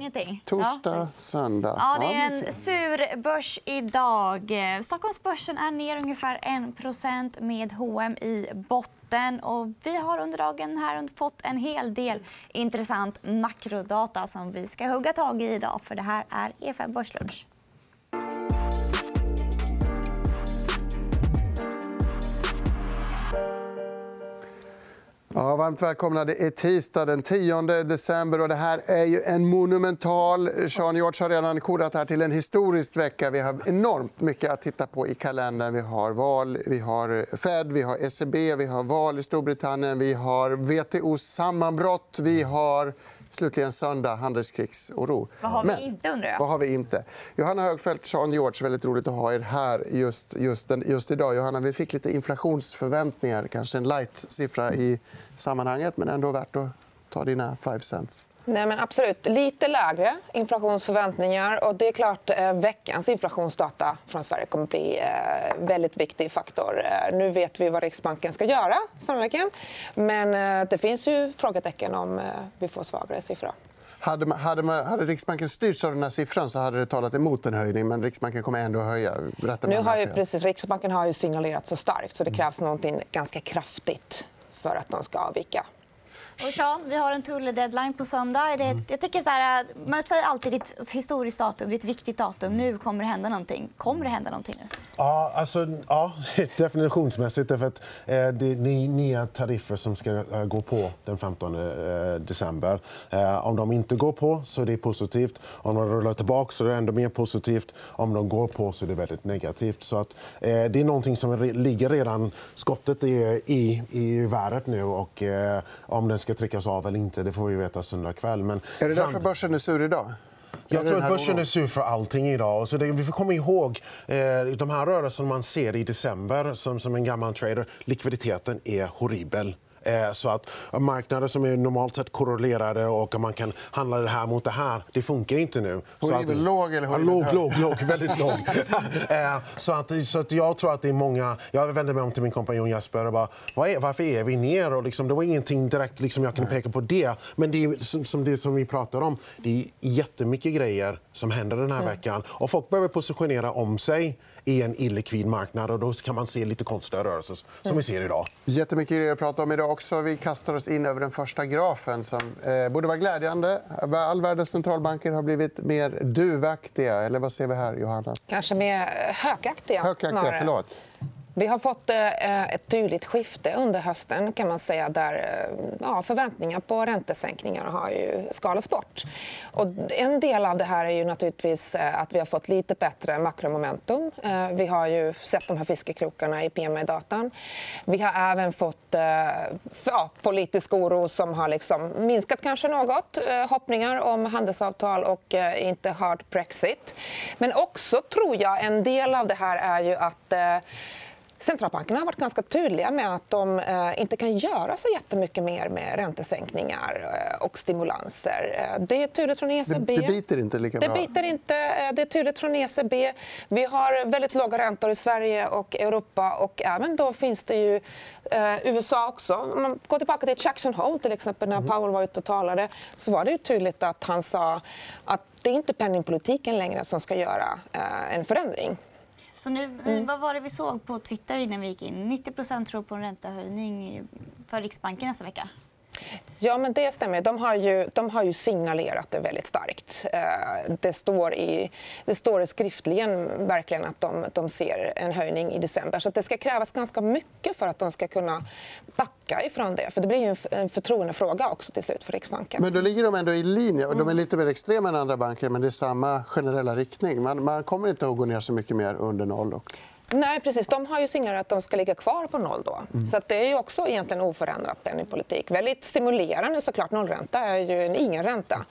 ingenting. Torsdag, ja. söndag. Ja, det är en sur börs idag. Stockholmsbörsen är ner ungefär 1 med H&M i botten. Och vi har under dagen här fått en hel del intressant makrodata som vi ska hugga tag i idag. För Det här är EFN Börslunch. Ja, varmt välkomna. Det är tisdag den 10 december. och Det här är ju en monumental... Sean George har redan kodat här till en historisk vecka. Vi har enormt mycket att titta på i kalendern. Vi har val, vi har Fed, vi har ECB, vi har val i Storbritannien, vi har WTOs sammanbrott, vi har Slutligen söndag, handelskriegsoro. Vad har vi Men, inte? undrar jag. Vad har vi inte? Johanna Högfeldt, Sean George, väldigt roligt att ha er här just, just, just idag. Johanna, vi fick lite inflationsförväntningar. Kanske en light-siffra i sammanhanget, men ändå värt att ta dina five cents. Nej, men absolut. Lite lägre inflationsförväntningar. Och det är klart eh, veckans inflationsdata från Sverige kommer att bli en eh, väldigt viktig faktor. Eh, nu vet vi vad Riksbanken ska göra, sannoliken. Men det finns ju frågetecken om vi får svagare siffror. Hade, man, hade, man, hade Riksbanken styrts av den här siffran så hade det talat emot en höjning. Men Riksbanken kommer ändå att höja. nu har ju, precis, Riksbanken har ju signalerat så starkt så det krävs något ganska kraftigt för att de ska avvika. Och Sean, vi har en tulledeadline på söndag. Det, mm. jag tycker så här, äh, man säger alltid ett historiskt datum. Det är ett viktigt datum. Nu kommer det hända någonting. Kommer det hända någonting nu? Ja, alltså, ja definitionsmässigt. Därför att, eh, det är nya tariffer som ska eh, gå på den 15 eh, december. Eh, om de inte går på så är det positivt. Om de rullar tillbaka så är det ändå mer positivt. Om de går på så är det väldigt negativt. Så att, eh, det är någonting som ligger redan... Skottet är i, i värdet nu. Och, eh, om den ska ska tryckas av eller inte det får vi veta söndag kväll. Men... Är det därför börsen är sur idag? Jag tror att börsen är sur för allting idag. Så det, vi får komma ihåg eh, de här rörelserna man ser i december som, som en gammal trader. Likviditeten är horribel. Eh, så att marknader som är normalt sett korrelerade och man kan handla det här mot det här, det funkar inte nu. Horribel att, låg eller horribel låg, låg, låg, väldigt låg. Eh, så, att, så att jag tror att det är många... Jag vände mig om till min kompanjon Jesper och bara, är, varför är vi ner? Och liksom, det var ingenting direkt liksom, jag kan peka på det. Men det är, som, som, det som vi pratar om, det är jättemycket grejer som händer den här veckan. Och folk behöver positionera om sig i en illikvid marknad. Och då kan man se lite konstiga rörelser som vi ser idag. Jättemycket grejer att prata om idag också. Vi kastar oss in över den första grafen som eh, borde vara glädjande. All världens centralbanker har blivit mer duvaktiga. Eller vad ser vi här, Johanna? Kanske mer hökaktiga. hökaktiga förlåt. Vi har fått eh, ett tydligt skifte under hösten kan man säga, där eh, ja, förväntningar på räntesänkningar har ju skalats bort. Och en del av det här är ju naturligtvis eh, att vi har fått lite bättre makromomentum. Vi har ju sett de här fiskekrokarna i PMI-datan. Vi har även fått ja, politisk oro som har liksom minskat kanske något. Hoppningar om handelsavtal och inte hard Brexit. Men också tror jag en del av det här är ju att Centralbankerna har varit ganska tydliga med att de eh, inte kan göra så jättemycket mer med räntesänkningar eh, och stimulanser. Eh, det är tydligt från ECB. Det, biter inte lika bra. Det biter inte. Det är tydligt från ECB. Vi har väldigt låga räntor i Sverige och Europa. och Även då finns det ju USA också. Om man går tillbaka till Jackson Hole, till exempel, när mhm. Powell var ute och talade så var det ju tydligt att han sa att det är inte penningpolitiken längre som ska göra en förändring. Så nu, mm. Vad var det vi såg på Twitter innan vi gick in? 90% tror på en räntehöjning för Riksbanken nästa vecka. Ja, men det stämmer. De har ju, de har ju signalerat det väldigt starkt. Eh, det står, i, det står skriftligen verkligen att de, de ser en höjning i december. Så Det ska krävas ganska mycket för att de ska kunna backa ifrån det. För Det blir ju en förtroendefråga också till slut för Riksbanken. Men då ligger de ändå i linje. De är mm. lite mer extrema än andra banker, men det är samma generella riktning. Man, man kommer inte att gå ner så mycket mer under noll. Och... Nej, precis. De har ju signalerat att de ska ligga kvar på noll. Då. Mm. Så det är ju också egentligen oförändrad penningpolitik. Väldigt stimulerande såklart. Nollränta är ju en ingen ränta.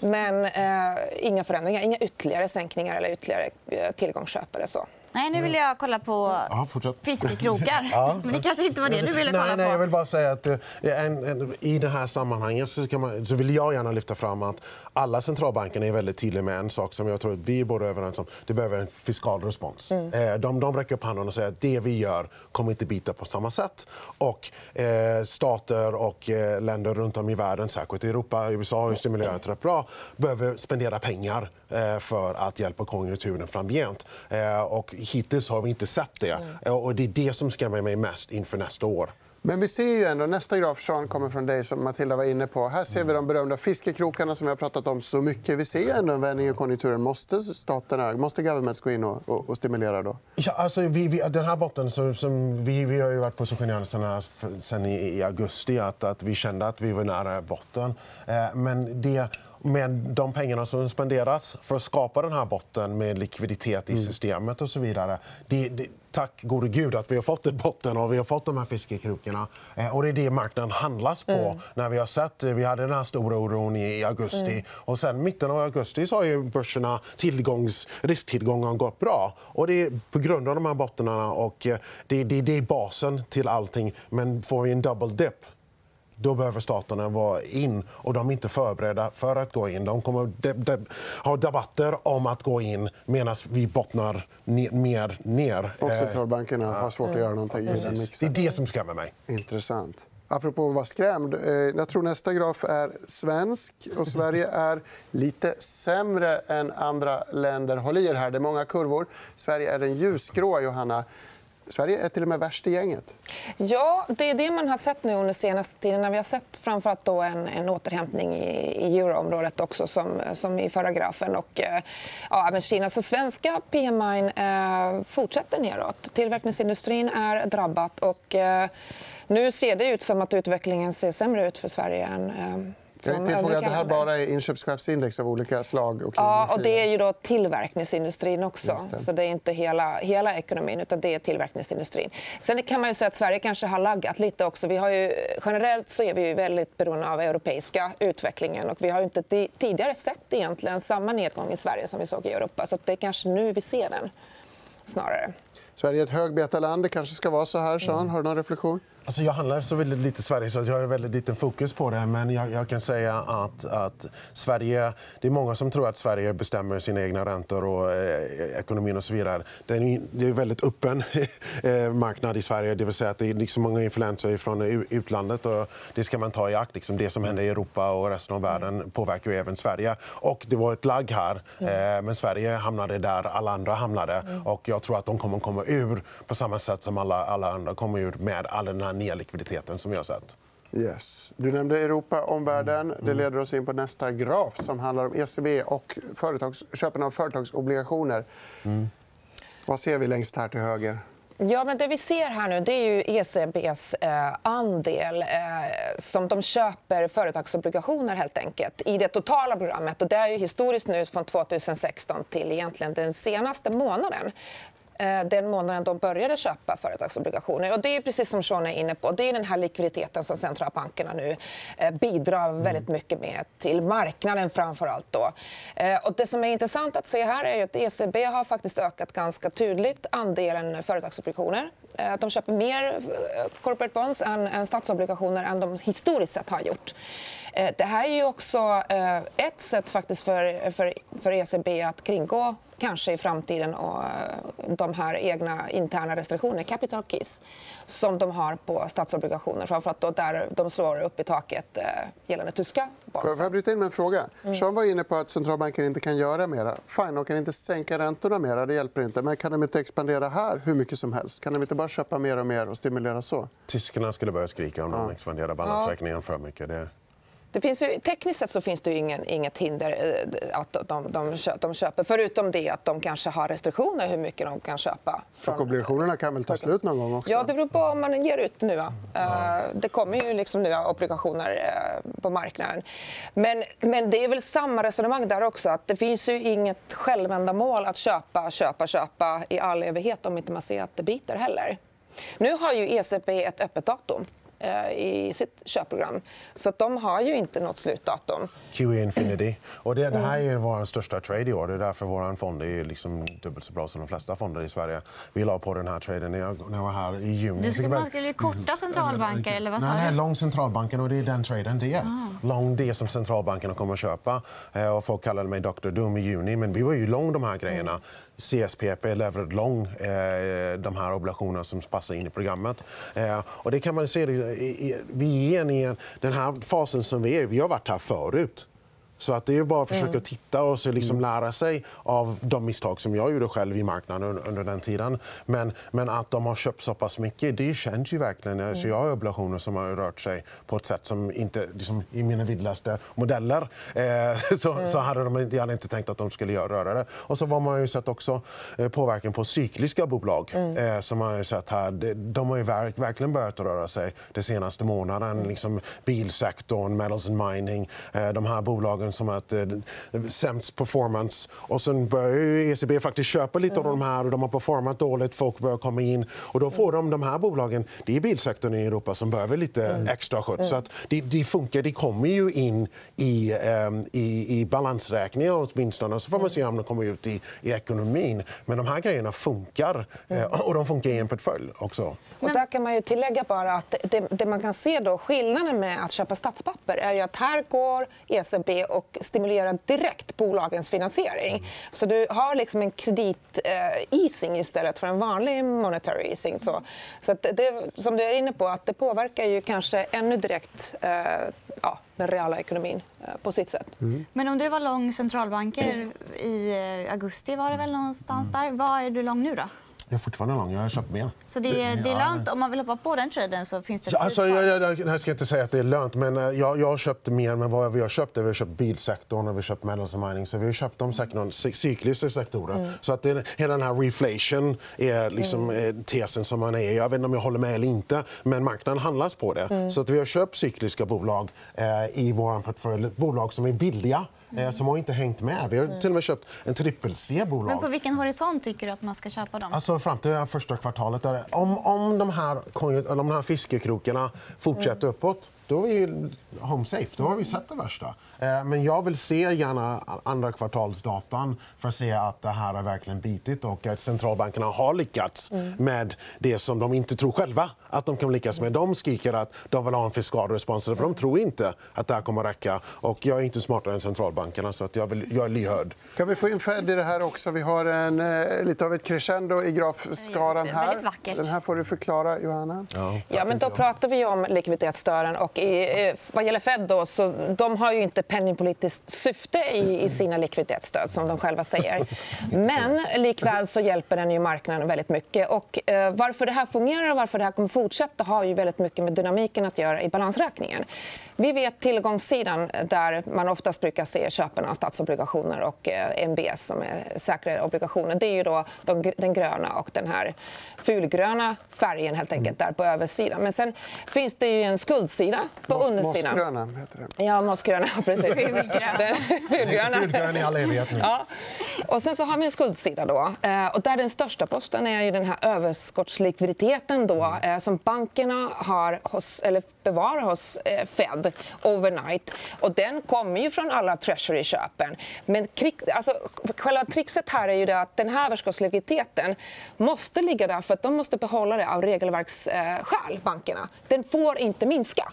Men eh, inga förändringar, inga ytterligare sänkningar eller ytterligare eh, tillgångsköp eller så. Nej, nu vill jag kolla på Ja, fiskekrokar. Ja. Men det kanske inte var det du ville kolla nej, nej, på. jag vill bara säga att eh, en, en, i det här sammanhanget så, man, så vill jag gärna lyfta fram att alla centralbankerna är väldigt tydliga med en sak som jag tror att vi är båda överens om. Det behöver en fiskal respons. Eh, De, de räcker upp handen och säger att det vi gör kommer inte bita på samma sätt. Och eh, stater och eh, länder runt om i världen, särskilt i Europa, USA har ju stimulerat rätt bra, behöver spendera pengar för att hjälpa konjunkturen framgent. Eh, Och hittills har vi inte sett det. Eh, Och det är det som skrämmer mig mest inför nästa år. Men vi ser ju ändå, nästa graf Sean, kommer från dig som Matilda var inne på. Här ser vi de berömda fiskekrokarna som vi har pratat om så mycket. Vi ser ändå en vändning i konjunkturen. Måste staterna, måste governments gå in och, och, och stimulera då? Ja, alltså, vi, vi, den här botten som, som vi, vi har ju varit positionerade sen, sen i, i augusti att, att vi kände att vi var nära botten. Eh, men det, med de pengarna som spenderas för att skapa den här botten med likviditet i systemet och så vidare. Det, det, tack gode gud att vi har fått en botten och vi har fått de här fiskekrokarna. Eh, och det är det marknaden handlas på. När vi har sett, vi hade den här stora oron i, augusti. Och sen mitten av augusti så har ju börserna tillgångs, risktillgången gått bra. Och det är på grund av de här bottnarna och eh, det, det, det är basen till allting. Men får vi en double dip då behöver staterna vara in. och De är inte förberedda för att gå in. De kommer de, de, ha debatter om att gå in medan vi bottnar ne, mer ner. Och Eh, centralbankerna har svårt att göra någonting precis. Det är det som skrämmer mig. Intressant. Apropå att vara skrämd. eh, Jag tror nästa graf är svensk. och Sverige är lite sämre än andra länder. Håll i er här, det är många kurvor. Sverige är den ljusgråa, Johanna. Sverige är till och med värst i gänget. Ja, det är det man har sett nu under senaste tiden. När vi har sett framförallt då en, en återhämtning i, i euroområdet också, som, som i förra grafen. Och, eh, ja, även Kina. Så svenska PMI eh, fortsätter neråt. Tillverkningsindustrin är drabbat. Och, eh, nu ser det ut som att utvecklingen ser sämre ut för Sverige än eh, jag de tillfogar att det här bara är inköpschefsindex av olika slag. Och Ja, och det är ju då tillverkningsindustrin också. Det. Så det är inte hela, hela ekonomin, utan det är tillverkningsindustrin. Sen kan man ju säga att Sverige kanske har laggat lite också. Vi har ju, generellt så är vi ju väldigt beroende av europeiska utvecklingen och vi har inte ti- tidigare sett egentligen samma nedgång i Sverige som vi såg i Europa. Så det är kanske nu vi ser den snarare. Sverige är ett högbetarland. Det kanske ska vara så här. Sean. Har du någon reflektion? Alltså jag handlar så väldigt lite Sverige så jag har väldigt liten fokus på det. Men jag, jag kan säga att, att Sverige... Det är många som tror att Sverige bestämmer sina egna räntor och eh, ekonomin och så vidare. Det är, en- det är en väldigt öppen eh, marknad i Sverige. Det vill säga att det är liksom många influenser från utlandet. Och det ska man ta i akt. Liksom det som händer i Europa och resten av världen påverkar ju även Sverige. Och det var ett lagg här. Eh, men Sverige hamnade där alla andra hamnade. Och jag tror att de kommer komma ur på samma sätt som alla, alla andra kommer ur med all den här nya likviditeten som vi har sett. Yes. Du nämnde Europa, omvärlden. Det leder oss in på nästa graf som handlar om ECB och företags... köpen av företagsobligationer. Vad ser vi längst här till höger? Ja, men det vi ser här nu det är ju ECBs eh, andel eh, som de köper företagsobligationer helt enkelt i det totala programmet. Och det är ju historiskt nu från 2016 till egentligen den senaste månaden den månaden de började köpa företagsobligationer. Och det är precis som Sean är inne på. Det är den här likviditeten som centralbankerna nu eh, bidrar väldigt mycket med till marknaden framför allt. Då. Eh, Och det som är intressant att se här är att ECB har faktiskt ökat ganska tydligt andelen företagsobligationer. Eh, Att de köper mer eh, corporate bonds än, än statsobligationer än de historiskt sett har gjort. Eh, Det här är ju också eh, ett sätt faktiskt för, för, för ECB att kringgå kanske i framtiden och eh, de här egna interna restriktionerna, capital keys, som de har på statsobligationer. Framförallt då där de slår upp i taket gällande tyska bonds. får jag bryta in med en fråga? Sean var inne på att centralbanken inte kan göra mer. Fine, de kan inte sänka räntorna mer. Det hjälper inte. Men kan de inte expandera här hur mycket som helst? Kan de inte bara köpa mer och mer och stimulera så? Tyskarna skulle börja skrika om de expanderar balansräkningen för mycket. Det... Det finns ju, tekniskt sett så finns det ju ingen, inget hinder eh, att de, de, de köper, förutom det att de kanske har restriktioner hur mycket de kan köpa. Och obligationerna kan väl ta slut någon gång också? Ja, det beror på om man ger ut nu. va. Eh, Det kommer ju liksom nya obligationer eh, på marknaden. Men, men det är väl samma resonemang där också. att Det finns ju inget självändamål att köpa, köpa, köpa i all evighet om inte man ser att det biter heller. Nu har ju ECB ett öppet datum i sitt köpprogram. Så att de har ju inte något slutdatum. QE Infinity. Och det, det här är vår största trade i år. Det är därför vår fond är liksom dubbelt så bra som de flesta fonder i Sverige. Vi la på den här traden när jag, när jag var här i juni. Du skulle, man skulle korta centralbanker, eller vad sa nej, nej, lång centralbanken och det är den traden det är. Lång det som centralbankerna kommer att köpa. Eh, Och folk kallade mig Dr. Doom i juni, men vi var ju lång de här grejerna. CSPP Levered Long, eh, de här obligationerna som passar in i programmet. Eh, och det kan man se. i- i- Vi är i en- den här fasen som vi är Vi har varit här förut. Så att det är bara att försöka titta och så liksom lära sig av de misstag som jag gjorde själv i marknaden under, den tiden. Men, men att de har köpt så pass mycket, det känns ju verkligen. Alltså jag har obligationer som har rört sig på ett sätt som inte... Liksom, I mina vildaste modeller eh, så, så hade de, inte- jag hade inte tänkt att de skulle röra det. Och så har man ju sett också eh, påverkan på cykliska bolag. Eh, som man har sett här. De, har ju verk, verkligen börjat röra sig den senaste månaden. Liksom bilsektorn, metals and mining. Eh, de här bolagen som har ett eh, sämst performance. Och sen börjar ju ECB faktiskt köpa lite av de här och de har performat dåligt. Folk börjar komma in. Och då får de, de här bolagen, det är bilsektorn i Europa som behöver lite extra skjuts. Så att det, det funkar. Det kommer ju in i, ehm, i, i balansräkningar åtminstone. Så får man se om de kommer ut i, i ekonomin. Men de här grejerna funkar. Eh, och de funkar i en portfölj också. Och där kan man ju tillägga bara att det, det man kan se då, skillnaden med att köpa statspapper är ju att här går ECB och stimulerar direkt bolagens finansiering. Så du har liksom en kredit-easing istället för en vanlig monetary easing. Så, så att det, som du är inne på, att det påverkar ju kanske ännu direkt eh, ja, den reala ekonomin eh, på sitt sätt. Men om du var lång centralbanker i eh, augusti, var det väl någonstans där. Vad är du lång nu då? Jag är fortfarande lång. Jag har köpt mer. Så det, är- det är lönt om man vill hoppa på den traden så finns det tid alltså, jag, jag, jag ska inte säga att det är lönt, men eh, jag, jag har köpt mer. Men vad vi har köpt är vi har köpt bilsektorn och vi har köpt metals and mining. Så vi har köpt de sektorn, cy- cykliska sektorer. Så att det, hela den här reflation är liksom eh, tesen som man är. Jag vet inte om jag håller med eller inte, men marknaden handlas på det. Så att vi har köpt cykliska bolag eh, i vår portfölj. Bolag som är billiga. Eh, som har inte hängt med. Vi har till och med köpt en trippel-C-bolag. Men på vilken horisont tycker du att man ska köpa dem? Alltså fram till första kvartalet. Där, om, om de här, eller de här fiskekrokarna fortsätter uppåt, då är ju home safe. Då har vi sett det värsta. Eh, Men jag vill se gärna andra kvartalsdatan för att se att det här har verkligen bitit och att centralbankerna har lyckats med det som de inte tror själva att de kan lyckas med. De skriker att de vill ha en fiskal respons, för de tror inte att det här kommer att räcka. Och jag är inte smartare än centralbankerna, så att jag, vill, jag är lyhörd. Kan vi få in Fed i det här också? Vi har en, eh, lite av ett crescendo i grafskaran Ja, här. Den här får du förklara, Johanna. Ja, men då pratar vi om likviditetsstöden. Och i, vad gäller Fed då, så de har ju inte penningpolitiskt syfte i, i sina likviditetsstöd, som de själva säger. Men likväl så hjälper den ju marknaden väldigt mycket. Och, eh, varför det här fungerar och varför det här kommer fortsätta har ju väldigt mycket med dynamiken att göra i balansräkningen. Vi vet tillgångssidan där man oftast brukar se köpen av statsobligationer och eh, MBS som är säkrare obligationer. Det är ju då de, den gröna och den här fulgröna färgen helt enkelt där på översidan. Men sen finns det ju en skuldsida på Moss- undersidan. Mossgröna heter det. Ja, mossgröna. Precis. Den fulgröna. Fulgrön i all evighet nu. Ja. Och sen så har vi en skuldsida. Då. Eh, och där den största posten är ju den här överskottslikviditeten då, eh, som bankerna har hos, eller bevarar hos eh, Fed overnight. Och den kommer ju från alla Treasury-köpen. Men krig, alltså, själva trixet här är ju det att den här överskottslikviditeten måste ligga där för att de måste behålla det av regelverksskäl, bankerna. Den får inte minska.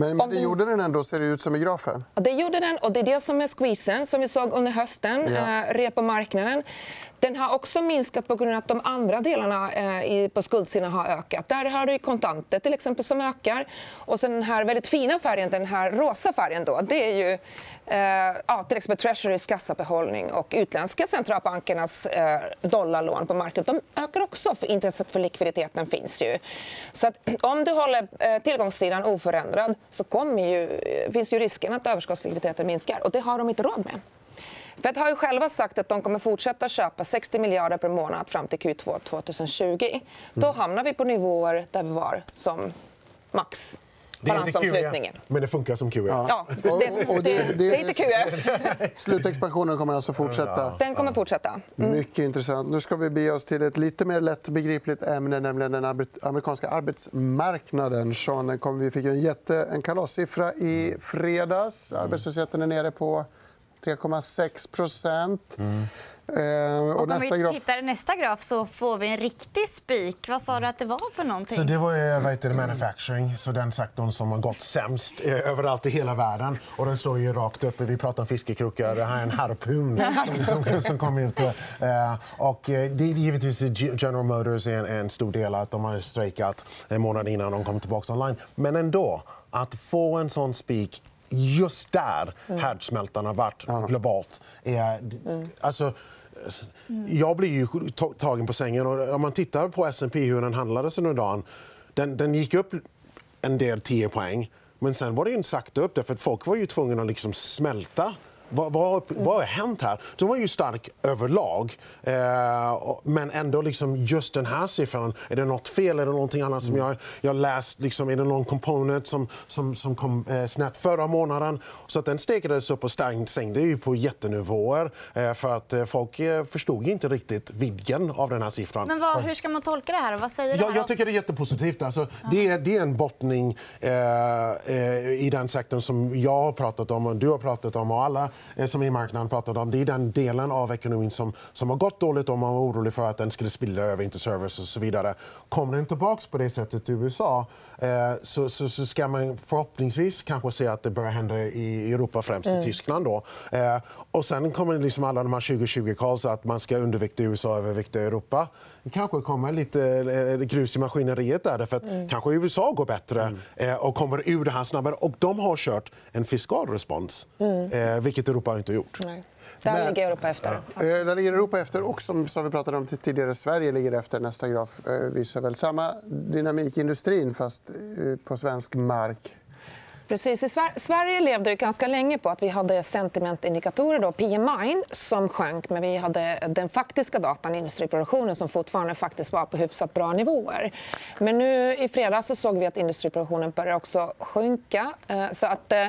Men, men det vi- gjorde den ändå, ser det ut som i grafen. Ja, Det gjorde den och det är det som är squeezen som vi såg under hösten, Ja. eh, repomarknaden. Den har också minskat på grund av att de andra delarna eh, på skuldsidan har ökat. Där har du kontanter till exempel som ökar. Och sen den här väldigt fina färgen, den här rosa färgen då, det är ju eh, ja, till exempel Treasurys kassabehållning och utländska centralbankernas eh, dollarlån på marknaden. De ökar också, för intresset för likviditeten finns ju. Så att, om du håller eh, tillgångssidan oförändrad så kommer ju, eh, finns ju risken att överskottslikviditeten minskar och det har de inte råd med. Fed har ju själva sagt att de kommer fortsätta köpa 60 miljarder per månad fram till Q2 2020. Då hamnar vi på nivåer där vi var som max. Det är inte balansomslutningen. QE, men det funkar som QE. Ja, det, Och- det, det- det är inte QE. Slutexpansionen kommer alltså fortsätta. Den kommer fortsätta. Mycket intressant. Nu ska vi bege oss till ett lite mer lättbegripligt ämne, nämligen den amerikanska arbetsmarknaden. Sean, kom, vi fick en, jätte, en kalassiffra i fredags. Arbetslösheten är nere på 3,6 procent. Eh, och Och om nästa vi graf... tittar i nästa graf så får vi en riktig spik. Vad sa du att det var för någonting? Så det var ju vad heter manufacturing, så den sektorn som har gått sämst eh, överallt i hela världen. Och den står ju rakt upp. Vi pratar om fiskekrokar. Det här är en harpun som, som, som kom ut. Eh, och eh, det är givetvis General Motors är en, en stor del att de har strejkat en månad innan de kom tillbaka online. Men ändå, att få en sån spik just där härdsmältan har varit globalt är... Alltså, jag blir ju tagen på sängen. Och om man tittar på S&P hur den handlades under dagen. Den, den gick upp en del 10 poäng, men sen var det en sakta upp. Därför att folk var ju tvungna att liksom smälta. Vad, vad, vad har hänt här? Den var ju stark överlag, eh, men ändå liksom just den här siffran. Är det nåt fel? Är det någonting annat som jag, jag läst? Liksom, är det någon component som, som, som kom eh, snett förra månaden? Så att den stegades upp och stäng- stängde ju på jättenivåer eh, för att eh, folk eh, förstod inte riktigt vidden av den här siffran. Men vad, hur ska man tolka det här? Vad säger det Jag, här jag oss? tycker det är jättepositivt. Alltså, det, är, det är en bottning eh, i den sektorn som jag har pratat om och du har pratat om och alla som är i marknaden pratat om. Det är den delen av ekonomin som, som har gått dåligt och man var orolig för att den skulle spilla över into service och så vidare. Kommer den tillbaka på det sättet i USA eh, så, så, så ska man förhoppningsvis kanske se att det börjar hända i Europa, främst i Tyskland. Då. Eh, och sen kommer det liksom alla de här 2020-calls att man ska undervikta USA och övervikta Europa. Det kanske kommer lite eh, grus i maskineriet där. För att kanske USA går bättre eh, och kommer ur det här snabbare. Och de har kört en fiskal respons, eh, vilket Europa inte har gjort. Nej. Där Men- ligger Europa efter. Eh, Där ligger Europa efter och som, som vi pratade om tidigare, Sverige ligger efter. Nästa graf visar väl samma dynamik i industrin fast på svensk mark. Precis. I Sver- Sverige levde ju ganska länge på att vi hade sentimentindikatorer, då, PMI, som sjönk men vi hade den faktiska datan i industriproduktionen som fortfarande faktiskt var på hyfsat bra nivåer. Men nu i fredags så såg vi att industriproduktionen började också sjunka. Eh, så att eh,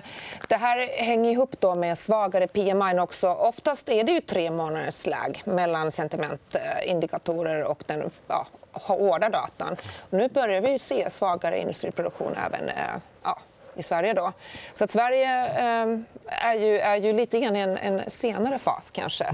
det här hänger ihop då med svagare PMI också. Oftast är det ju tre månaders lag mellan sentimentindikatorer och den ja, hårda datan. Nu börjar vi se svagare industriproduktion även eh, ja, i Sverige. Då. Så att Sverige eh, är, ju, är ju lite grann i en, en senare fas kanske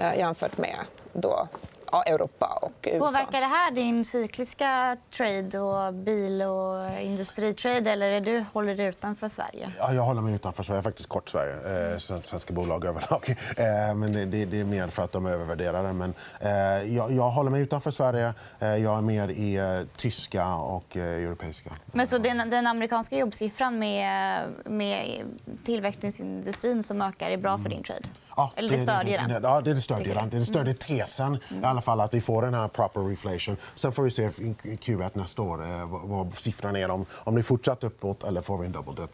eh, jämfört med då, ja, Europa och USA. Påverkar det här din cykliska trade och bil och industritrade eller är du, håller du utanför Sverige? Ja, jag håller mig utanför Sverige. Jag är faktiskt kort Sverige. Eh, sven- svenska bolag överlag. Eh, men det, det, det är mer för att de är övervärderade. Men, eh, jag, jag håller mig utanför Sverige. Eh, jag är mer i eh, tyska och eh, europeiska. Men så den, den amerikanska jobbsiffran med, med tillverkningsindustrin som ökar är bra för din trade? Ja, Eller det stödjer den? Ja, det stödjer den. Det stödjer tesen i alla fall att vi får den här proper reflation. Sen får vi se i Q1 nästa år eh, vad, siffran är. Om, om det är fortsatt uppåt eller får vi en double dip.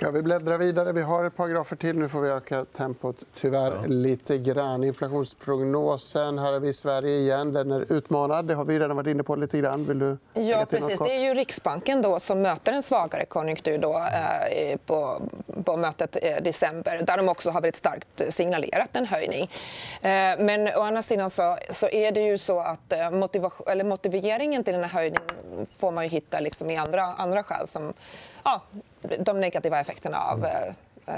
Kan vi bläddra vidare? Vi har ett par grafer till. Nu får vi öka tempot tyvärr lite grann. Inflationsprognosen. Här är vi i Sverige igen. Den är utmanad. Det har vi redan varit inne på lite grann. Vill du Ja, precis. Det är ju Riksbanken då som möter en svagare konjunktur då, eh, på, på mötet i december där de också har väldigt starkt signalerat en höjning. Eh, men å andra sidan så, så är det ju så att eh, motivation, eller motiveringen till den här höjningen får man ju hitta liksom i andra, andra skäl som ja, de negativa effekterna av eh, eh,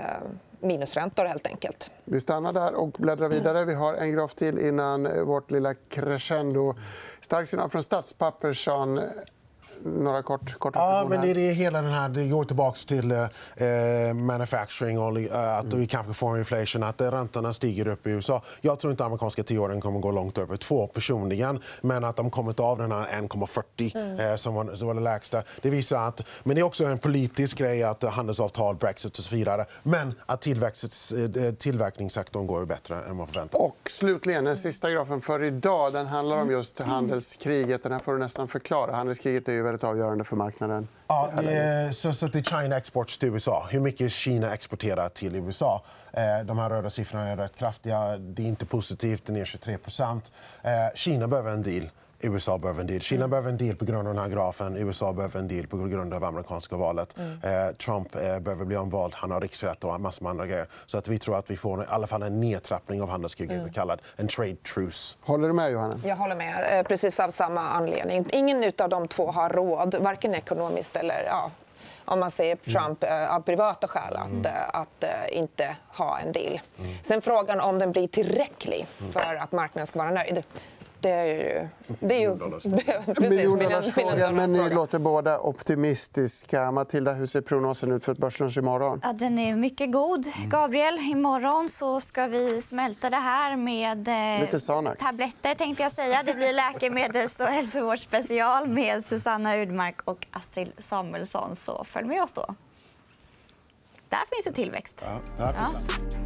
minusräntor helt enkelt. Vi stannar där och bläddrar vidare. Vi har en graf till innan vårt lilla crescendo. Stark signal från Statspapper, Sean. Några kort, korta Ja, men det är det hela den här, det går tillbaka till eh, manufacturing och eh, att vi kanske får inflation, att eh, räntorna stiger upp i USA. Jag tror inte amerikanska tioåringen kommer gå långt över två personligen, men att de kommit av den här 1,40 eh, som, var, som var det lägsta. Det visar att, men det är också en politisk grej att eh, handelsavtal, Brexit och så vidare, men att tillväxt, eh, tillverkningssektorn går bättre än vad förväntat. Och slutligen, den sista grafen för idag den handlar om just handelskriget. Den här får du nästan förklara. Handelskriget är ju väldigt avgörande för marknaden. Ja, är, så, så det är China exports till USA. Hur mycket Kina exporterar till USA. Eh, de här röda siffrorna är rätt kraftiga. Det är inte positivt. Det är ner 23 eh, Kina behöver en deal. USA behöver en deal. Kina behöver en deal på grund av den här grafen. USA behöver en deal på grund av amerikanska valet. Eh, Trump eh, behöver bli omvald. Han har riksrätt och massor med andra grejer. Så att vi tror att vi får i alla fall en nedtrappning av handelskriget, mm. kallad en trade truce. Håller du med, Johanna? Jag håller med, eh, precis av samma anledning. Ingen av de två har råd, varken ekonomiskt eller ja, om man säger Trump mm. av privata skäl, att, mm. att, att inte ha en deal. Mm. Sen frågan om den blir tillräcklig för att marknaden ska vara nöjd det är ju... Det är ju Miljondollarsfrågan, men ni låter båda optimistiska. Matilda, hur ser prognosen ut för ett börslunch imorgon? Ja, den är mycket god. Gabriel, imorgon så ska vi smälta det här med eh, Lite tabletter. tänkte jag säga. Det blir läkemedels och hälsovårdsspecial med Susanna Udmark och Astrid Samuelsson. Så följ med oss då. Där finns det tillväxt. Ja, där finns ja.